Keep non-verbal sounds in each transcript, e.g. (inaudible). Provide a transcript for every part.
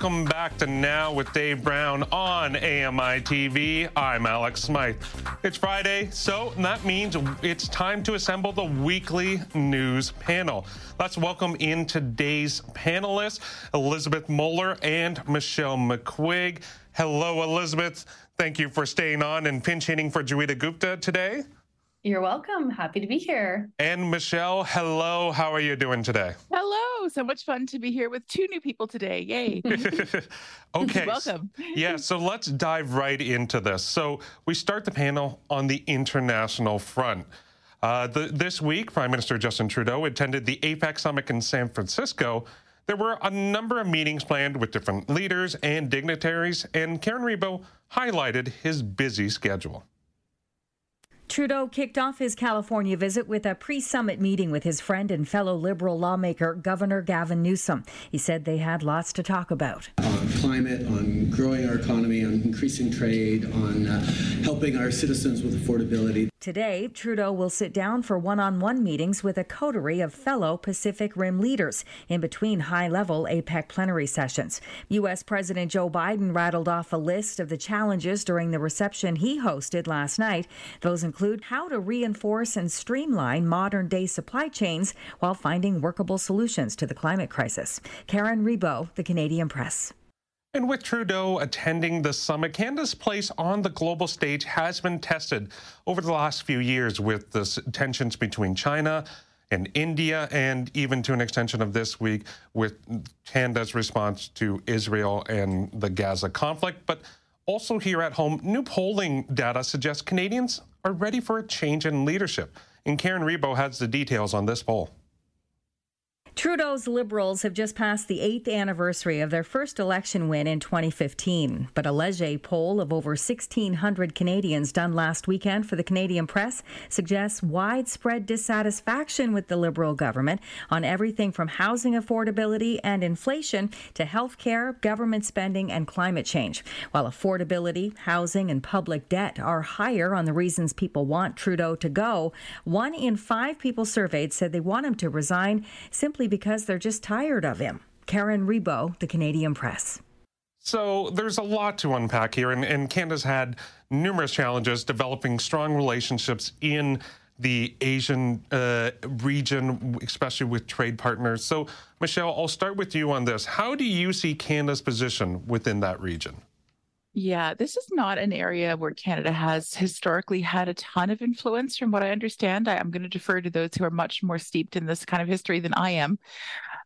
Welcome back to Now with Dave Brown on AMI TV. I'm Alex Smythe. It's Friday, so that means it's time to assemble the weekly news panel. Let's welcome in today's panelists, Elizabeth Mohler and Michelle McQuigge. Hello, Elizabeth. Thank you for staying on and pinch hitting for Joeita Gupta today. You're welcome. Happy to be here. And Michelle, hello. How are you doing today? Hello. So much fun to be here with two new people today. Yay. (laughs) (laughs) okay. Welcome. yeah. So let's dive right into this. So we start the panel on the international front. Uh, the, this week, Prime Minister Justin Trudeau attended the APEC summit in San Francisco. There were a number of meetings planned with different leaders and dignitaries, and Karen Rebo highlighted his busy schedule. Trudeau kicked off his California visit with a pre summit meeting with his friend and fellow Liberal lawmaker, Governor Gavin Newsom. He said they had lots to talk about. On climate, on growing our economy, on increasing trade, on uh, helping our citizens with affordability. Today, Trudeau will sit down for one on one meetings with a coterie of fellow Pacific Rim leaders in between high level APEC plenary sessions. U.S. President Joe Biden rattled off a list of the challenges during the reception he hosted last night. Those include how to reinforce and streamline modern day supply chains while finding workable solutions to the climate crisis. Karen Rebo, The Canadian Press. And with Trudeau attending the summit, Canada's place on the global stage has been tested over the last few years with the tensions between China and India, and even to an extension of this week with Canada's response to Israel and the Gaza conflict. But also here at home, new polling data suggests Canadians are ready for a change in leadership. And Karen Rebo has the details on this poll. Trudeau's Liberals have just passed the eighth anniversary of their first election win in 2015. But a Leger poll of over 1,600 Canadians done last weekend for the Canadian Press suggests widespread dissatisfaction with the Liberal government on everything from housing affordability and inflation to health care, government spending, and climate change. While affordability, housing, and public debt are higher on the reasons people want Trudeau to go, one in five people surveyed said they want him to resign simply because they're just tired of him. Karen Rebo, the Canadian Press. So there's a lot to unpack here, and, and Canada's had numerous challenges developing strong relationships in the Asian uh, region, especially with trade partners. So, Michelle, I'll start with you on this. How do you see Canada's position within that region? Yeah, this is not an area where Canada has historically had a ton of influence, from what I understand. I, am going to defer to those who are much more steeped in this kind of history than I am.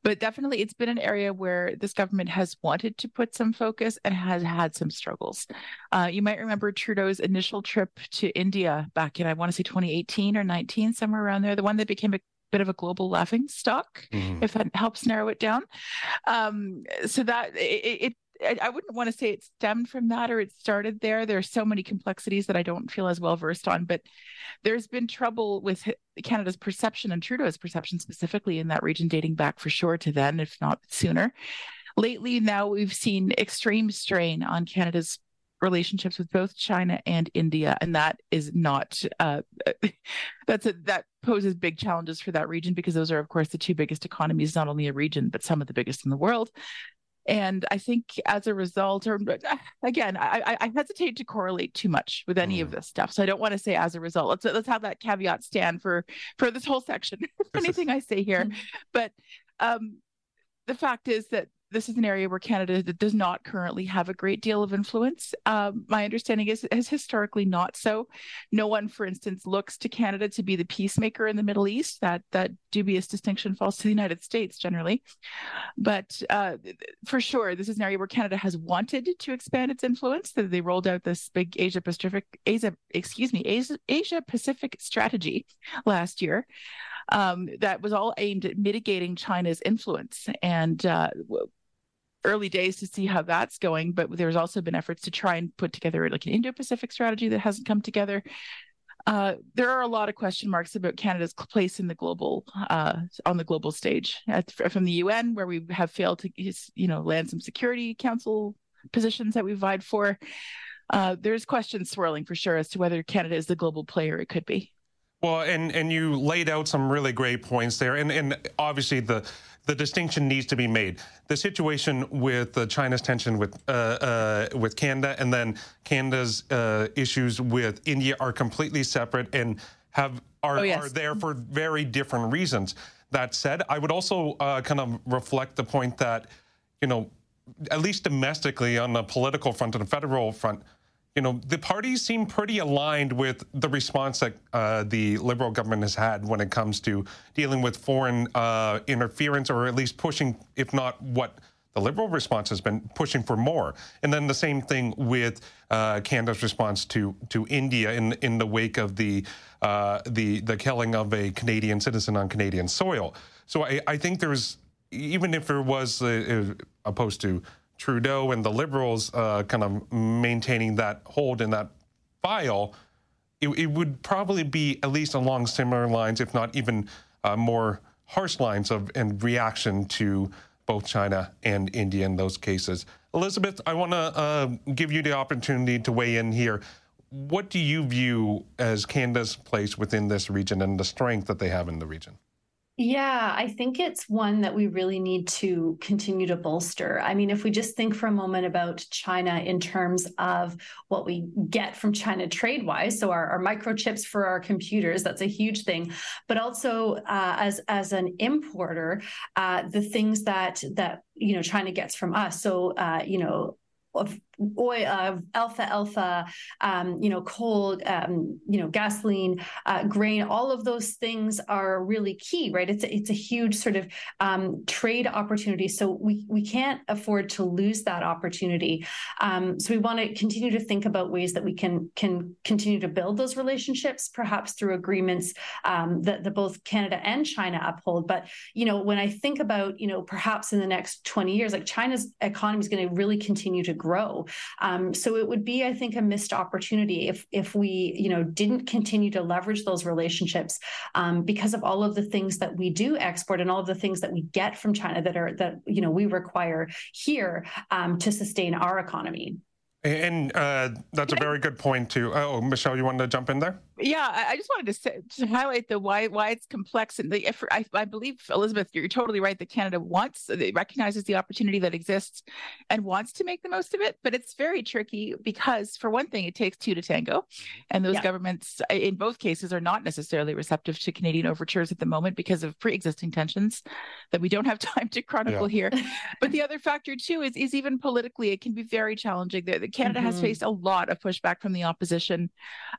But definitely, it's been an area where this government has wanted to put some focus and has had some struggles. Uh, you might remember Trudeau's initial trip to India back in, I want to say 2018 or 19, somewhere around there, the one that became a bit of a global laughing stock, mm-hmm. if that helps narrow it down. Um, so that it, it, I, I wouldn't want to say it stemmed from that or it started there. There are so many complexities that I don't feel as well versed on, but there's been trouble with Canada's perception and Trudeau's perception specifically in that region dating back for sure to then, if not sooner. Lately, now we've seen extreme strain on Canada's relationships with both China and India, and that is not uh, (laughs) that's a, that poses big challenges for that region because those are, of course, the two biggest economies, not only a region but some of the biggest in the world. And I think as a result, or uh, again, I, I hesitate to correlate too much with any mm. of this stuff. So I don't want to say as a result. Let's let's have that caveat stand for for this whole section. (laughs) anything I say here, (laughs) but um, the fact is that this is an area where Canada does not currently have a great deal of influence. Um, my understanding is, is historically not so. No one, for instance, looks to Canada to be the peacemaker in the Middle East. That that dubious distinction falls to the United States generally. But uh, for sure, this is an area where Canada has wanted to expand its influence. They rolled out this big Asia Pacific, Asia, excuse me, Asia, Asia Pacific strategy last year um, that was all aimed at mitigating China's influence. And uh, early days to see how that's going, but there's also been efforts to try and put together like an Indo-Pacific strategy that hasn't come together. Uh, there are a lot of question marks about Canada's place in the global uh, on the global stage At, from the UN, where we have failed to you know land some Security Council positions that we vied for. Uh, there's questions swirling for sure as to whether Canada is the global player it could be. Well, and and you laid out some really great points there, and and obviously the the distinction needs to be made. The situation with uh, China's tension with uh, uh, with Canada, and then Canada's uh, issues with India are completely separate and have are oh, yes. are there for very different reasons. That said, I would also uh, kind of reflect the point that you know, at least domestically on the political front and the federal front you know, the parties seem pretty aligned with the response that uh, the Liberal government has had when it comes to dealing with foreign uh, interference, or at least pushing, if not what the Liberal response has been, pushing for more. And then the same thing with uh, Canada's response to to India in in the wake of the uh, the the killing of a Canadian citizen on Canadian soil. So I, I think there's even if there was uh, opposed to Trudeau and the Liberals uh, kind of maintaining that hold in that file, it, it, would probably be at least along similar lines, if not even uh, more harsh lines of and reaction to both China and India in those cases. Elizabeth, I want to uh, give you the opportunity to weigh in here. What do you view as Canada's place within this region and the strength that they have in the region? Yeah, I think it's one that we really need to continue to bolster. I mean, if we just think for a moment about China in terms of what we get from China trade wise, so our, our microchips for our computers, that's a huge thing. But also uh, as as an importer, uh, the things that that you know China gets from us. So uh, you know of oil, uh, alpha, alpha, um, you know, coal, um, you know, gasoline, uh, grain, all of those things are really key, right? It's a, it's a huge sort of um, trade opportunity. So we we can't afford to lose that opportunity. Um, so we want to continue to think about ways that we can can continue to build those relationships, perhaps through agreements um, that, that both Canada and China uphold. But you know, when I think about you know, perhaps in the next twenty years, like China's economy is going to really continue to grow. Um, so it would be, I think, a missed opportunity if if we, you know, didn't continue to leverage those relationships um, because of all of the things that we do export and all of the things that we get from China that are that you know we require here um, to sustain our economy. And uh, that's a very good point too. Oh, Michelle, you wanted to jump in there? Yeah, I just wanted to, say, to highlight the why why it's complex and the I, I believe Elizabeth, you're totally right that Canada wants it recognizes the opportunity that exists and wants to make the most of it, but it's very tricky because for one thing, it takes two to tango, mm-hmm. and those yeah. governments in both cases are not necessarily receptive to Canadian overtures at the moment because of pre-existing tensions that we don't have (laughs) time to chronicle yeah. here. (laughs) but the other factor too is is even politically, it can be very challenging. The, the Canada mm-hmm. has faced a lot of pushback from the opposition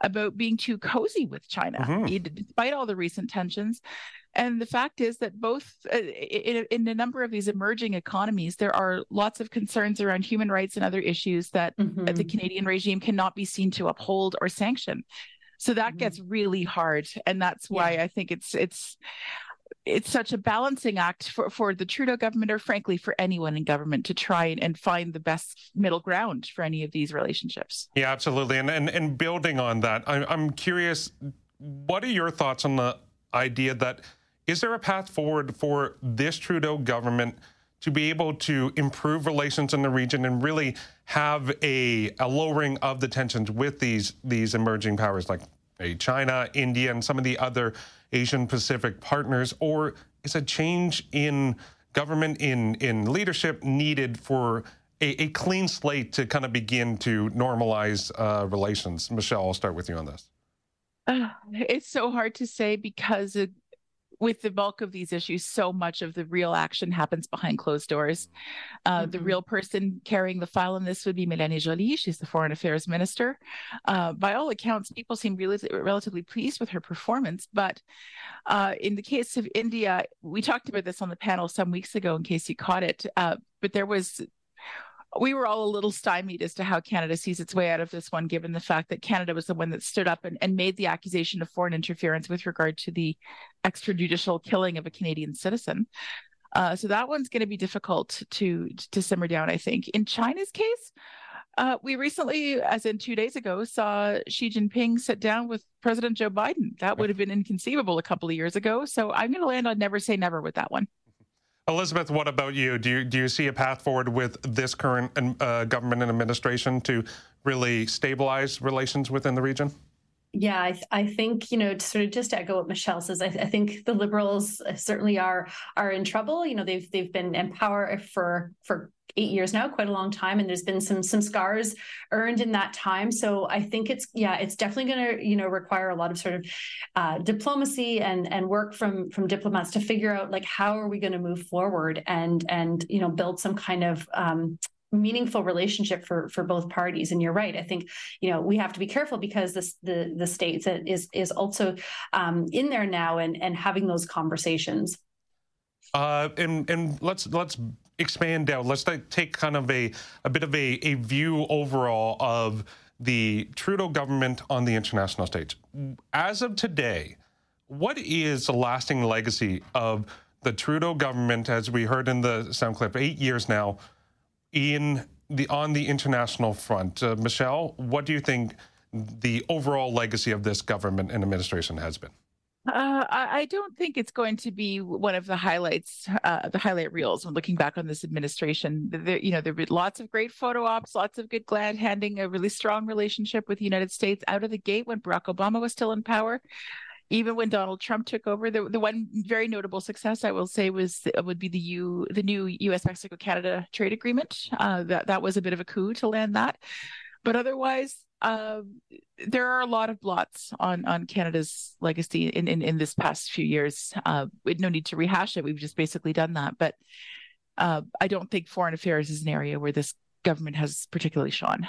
about being too cozy with China, mm-hmm. despite all the recent tensions. And the fact is that both uh, in, in, a number of these emerging economies, there are lots of concerns around human rights and other issues that mm-hmm. the Canadian regime cannot be seen to uphold or sanction. So that mm-hmm. gets really hard, and that's why yeah. I think it's it's it's such a balancing act for, for the Trudeau government, or frankly, for anyone in government to try and, and find the best middle ground for any of these relationships. Yeah, absolutely. And and, and building on that, I, I'm curious, what are your thoughts on the idea that is there a path forward for this Trudeau government to be able to improve relations in the region and really have a, a lowering of the tensions with these these emerging powers like China, India, and some of the other Asian Pacific partners, or is a change in government in in leadership needed for a, a clean slate to kind of begin to normalize uh, relations? Michelle, I'll start with you on this. Uh, it's so hard to say because with the bulk of these issues, so much of the real action happens behind closed doors. Uh, mm-hmm. The real person carrying the file in this would be Mélanie Joly. She's the foreign affairs minister. Uh, by all accounts, people seem really relatively pleased with her performance. But uh, in the case of India, we talked about this on the panel some weeks ago, in case you caught it. Uh, but there was we were all a little stymied as to how Canada sees its way out of this one, given the fact that Canada was the one that stood up and, and made the accusation of foreign interference with regard to the extrajudicial killing of a Canadian citizen. Uh, so that one's going to be difficult to to simmer down. I think in China's case, uh, we recently, as in two days ago, saw Xi Jinping sit down with President Joe Biden. That would have been inconceivable a couple of years ago. So I'm going to land on never say never with that one. Elizabeth, what about you? Do you do you see a path forward with this current uh, government and administration to really stabilize relations within the region? Yeah, I, th- I, think you know, to sort of just echo what Michelle says. I, th- I, think the Liberals certainly are are in trouble. You know, they've they've been in power for for eight years now, quite a long time, and there's been some some scars earned in that time. So I think it's yeah, it's definitely going to you know require a lot of sort of uh, diplomacy and and work from from diplomats to figure out like how are we going to move forward and and you know build some kind of um, meaningful relationship for for both parties. And you're right. I think you know we have to be careful because this the the states is is also um, in there now and and having those conversations. Uh and and let's let's expand out let's take kind of a a bit of a a view overall of the trudeau government on the international stage. As of today what is the lasting legacy of the trudeau government as we heard in the sound clip eight years now in the on the international front. Uh, Michelle, what do you think the overall legacy of this government and administration has been? Uh, I don't think it's going to be one of the highlights, uh, the highlight reels when looking back on this administration. There, you know, there been lots of great photo ops, lots of good glad handing, a really strong relationship with the United States out of the gate when Barack Obama was still in power even when Donald Trump took over, the, the one very notable success I will say was would be the U the new U.S. Mexico Canada trade agreement. Uh, that that was a bit of a coup to land that, but otherwise, uh, there are a lot of blots on on Canada's legacy in in, in this past few years. Uh, with no need to rehash it. We've just basically done that, but uh, I don't think foreign affairs is an area where this government has particularly shone.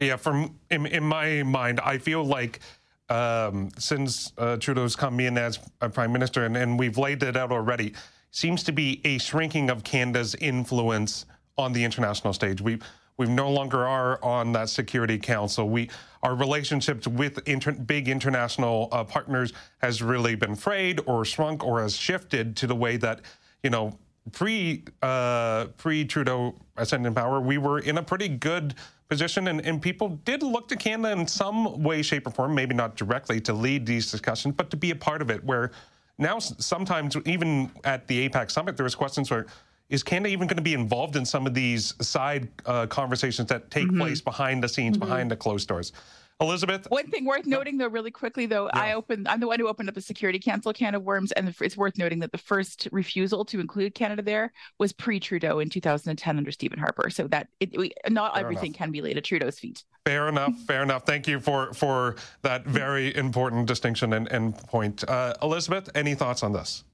Yeah, from in, in my mind, I feel like um, since uh, Trudeau's come in as a prime minister, and, and we've laid it out already, seems to be a shrinking of Canada's influence on the international stage. We we no longer are on that Security Council. We our relationships with inter, big international uh, partners has really been frayed or shrunk or has shifted to the way that you know pre uh, pre Trudeau ascending power, we were in a pretty good position, and, and people did look to Canada in some way, shape, or form, maybe not directly to lead these discussions, but to be a part of it. Where now, sometimes, even at the APEC summit, there was questions where is Canada even going to be involved in some of these side uh, conversations that take mm-hmm. place behind the scenes, mm-hmm. behind the closed doors? Elizabeth. One thing worth noting, though, really quickly, though, yeah. I opened. I'm the one who opened up the Security Council can of worms, and it's worth noting that the first refusal to include Canada there was pre-Trudeau in 2010 under Stephen Harper. So that it, we, not fair everything enough. can be laid at Trudeau's feet. Fair enough. (laughs) Fair enough. Thank you for for that very important distinction and, and point, uh, Elizabeth. Any thoughts on this?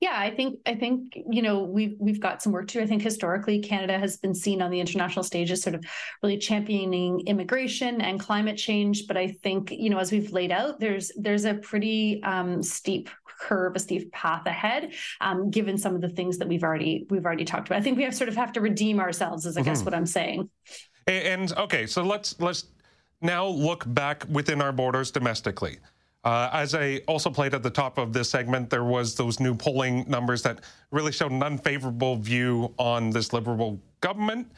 Yeah, I think I think you know we've we've got some work to. do. I think historically Canada has been seen on the international stage as sort of really championing immigration and climate change. But I think you know as we've laid out, there's there's a pretty um, steep curve, a steep path ahead, um, given some of the things that we've already we've already talked about. I think we have sort of have to redeem ourselves, is I mm-hmm. guess what I'm saying. And, and okay, so let's let's now look back within our borders domestically. Uh, as I also played at the top of this segment, there was those new polling numbers that really showed an unfavorable view on this Liberal government.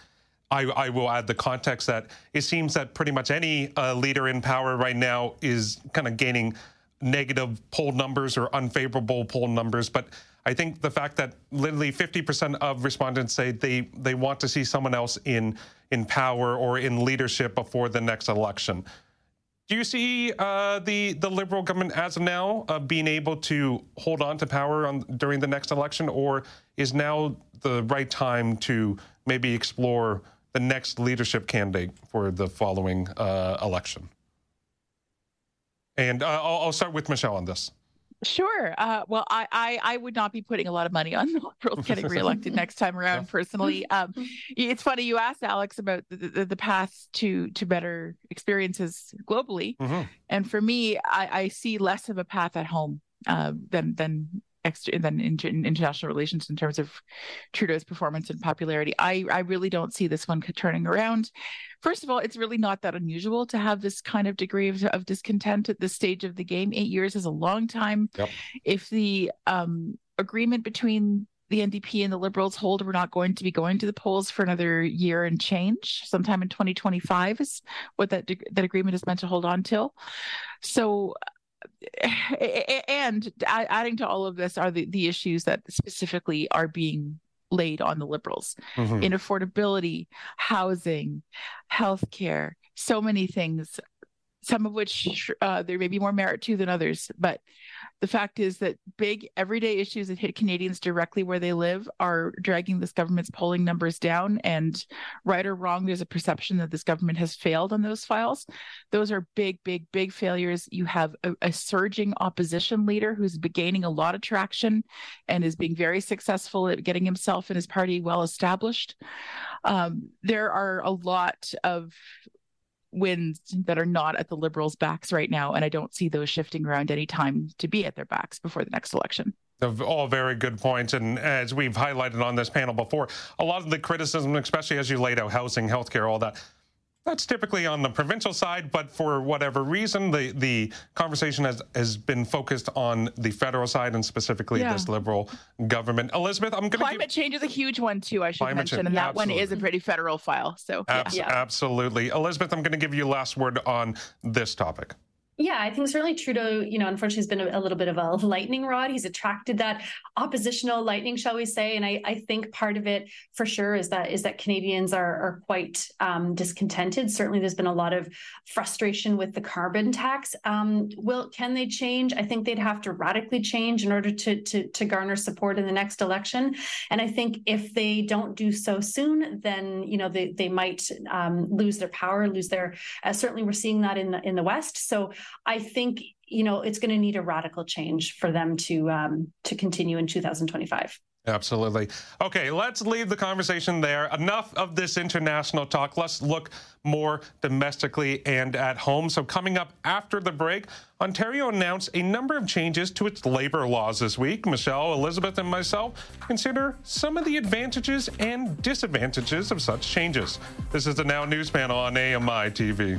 I, I will add the context that it seems that pretty much any uh, leader in power right now is kind of gaining negative poll numbers or unfavorable poll numbers. But I think the fact that literally 50% of respondents say they, they want to see someone else in in power or in leadership before the next election. Do you see uh, the the Liberal government as of now uh, being able to hold on to power on, during the next election, or is now the right time to maybe explore the next leadership candidate for the following uh, election? And uh, I'll, I'll start with Michelle on this. Sure. Uh, well, I, I, I would not be putting a lot of money on (laughs) the Liberals getting reelected next time around. Personally, um, (laughs) it's funny you asked Alex about the, the, the, path to to better experiences globally, mm-hmm. and for me, I, I see less of a path at home uh, than than extra than in, in, international relations in terms of Trudeau's performance and popularity. I I really don't see this one turning around. First of all, it's really not that unusual to have this kind of degree of, of discontent at this stage of the game. Eight years is a long time. Yep. If the um, agreement between the NDP and the Liberals hold we're not going to be going to the polls for another year and change. Sometime in 2025 is what that that agreement is meant to hold on till. So (sighs) and adding to all of this are the, the issues that specifically are being laid on the liberals mm-hmm. in affordability, housing, healthcare, so many things, some of which uh, there may be more merit to than others. But the fact is that big everyday issues that hit Canadians directly where they live are dragging this government's polling numbers down. And right or wrong, there's a perception that this government has failed on those files. Those are big, big, big failures. You have a, a surging opposition leader who's gaining a lot of traction and is being very successful at getting himself and his party well established. Um, there are a lot of wins that are not at the liberals' backs right now, and I don't see those shifting around any time to be at their backs before the next election. All very good points. And as we've highlighted on this panel before, a lot of the criticism, especially as you laid out housing, healthcare, all that, that's typically on the provincial side, but for whatever reason, the, the conversation has, has been focused on the federal side and specifically yeah. this liberal government. Elizabeth, I'm going to climate give... change is a huge one too. I should climate mention, change. and that absolutely. one is a pretty federal file. So Abs- yeah. absolutely, Elizabeth, I'm going to give you last word on this topic. Yeah, I think certainly Trudeau, you know, unfortunately has been a, a, little bit of a lightning rod. He's attracted that oppositional lightning, shall we say? And I, I think part of it for sure is that is that Canadians are, are quite um, discontented. Certainly, there's been a lot of frustration with the carbon tax. Um, will can they change? I think they'd have to radically change in order to to to garner support in the next election. And I think if they don't do so soon, then you know they they might um, lose their power, lose their. Uh, certainly, we're seeing that in the in the West. So I think you know it's going to need a radical change for them to um, to continue in 2025. Absolutely. Okay, let's leave the conversation there. Enough of this international talk. Let's look more domestically and at home. So, coming up after the break, Ontario announced a number of changes to its labor laws this week. Michelle, Elizabeth, and myself consider some of the advantages and disadvantages of such changes. This is the Now News panel on AMI TV.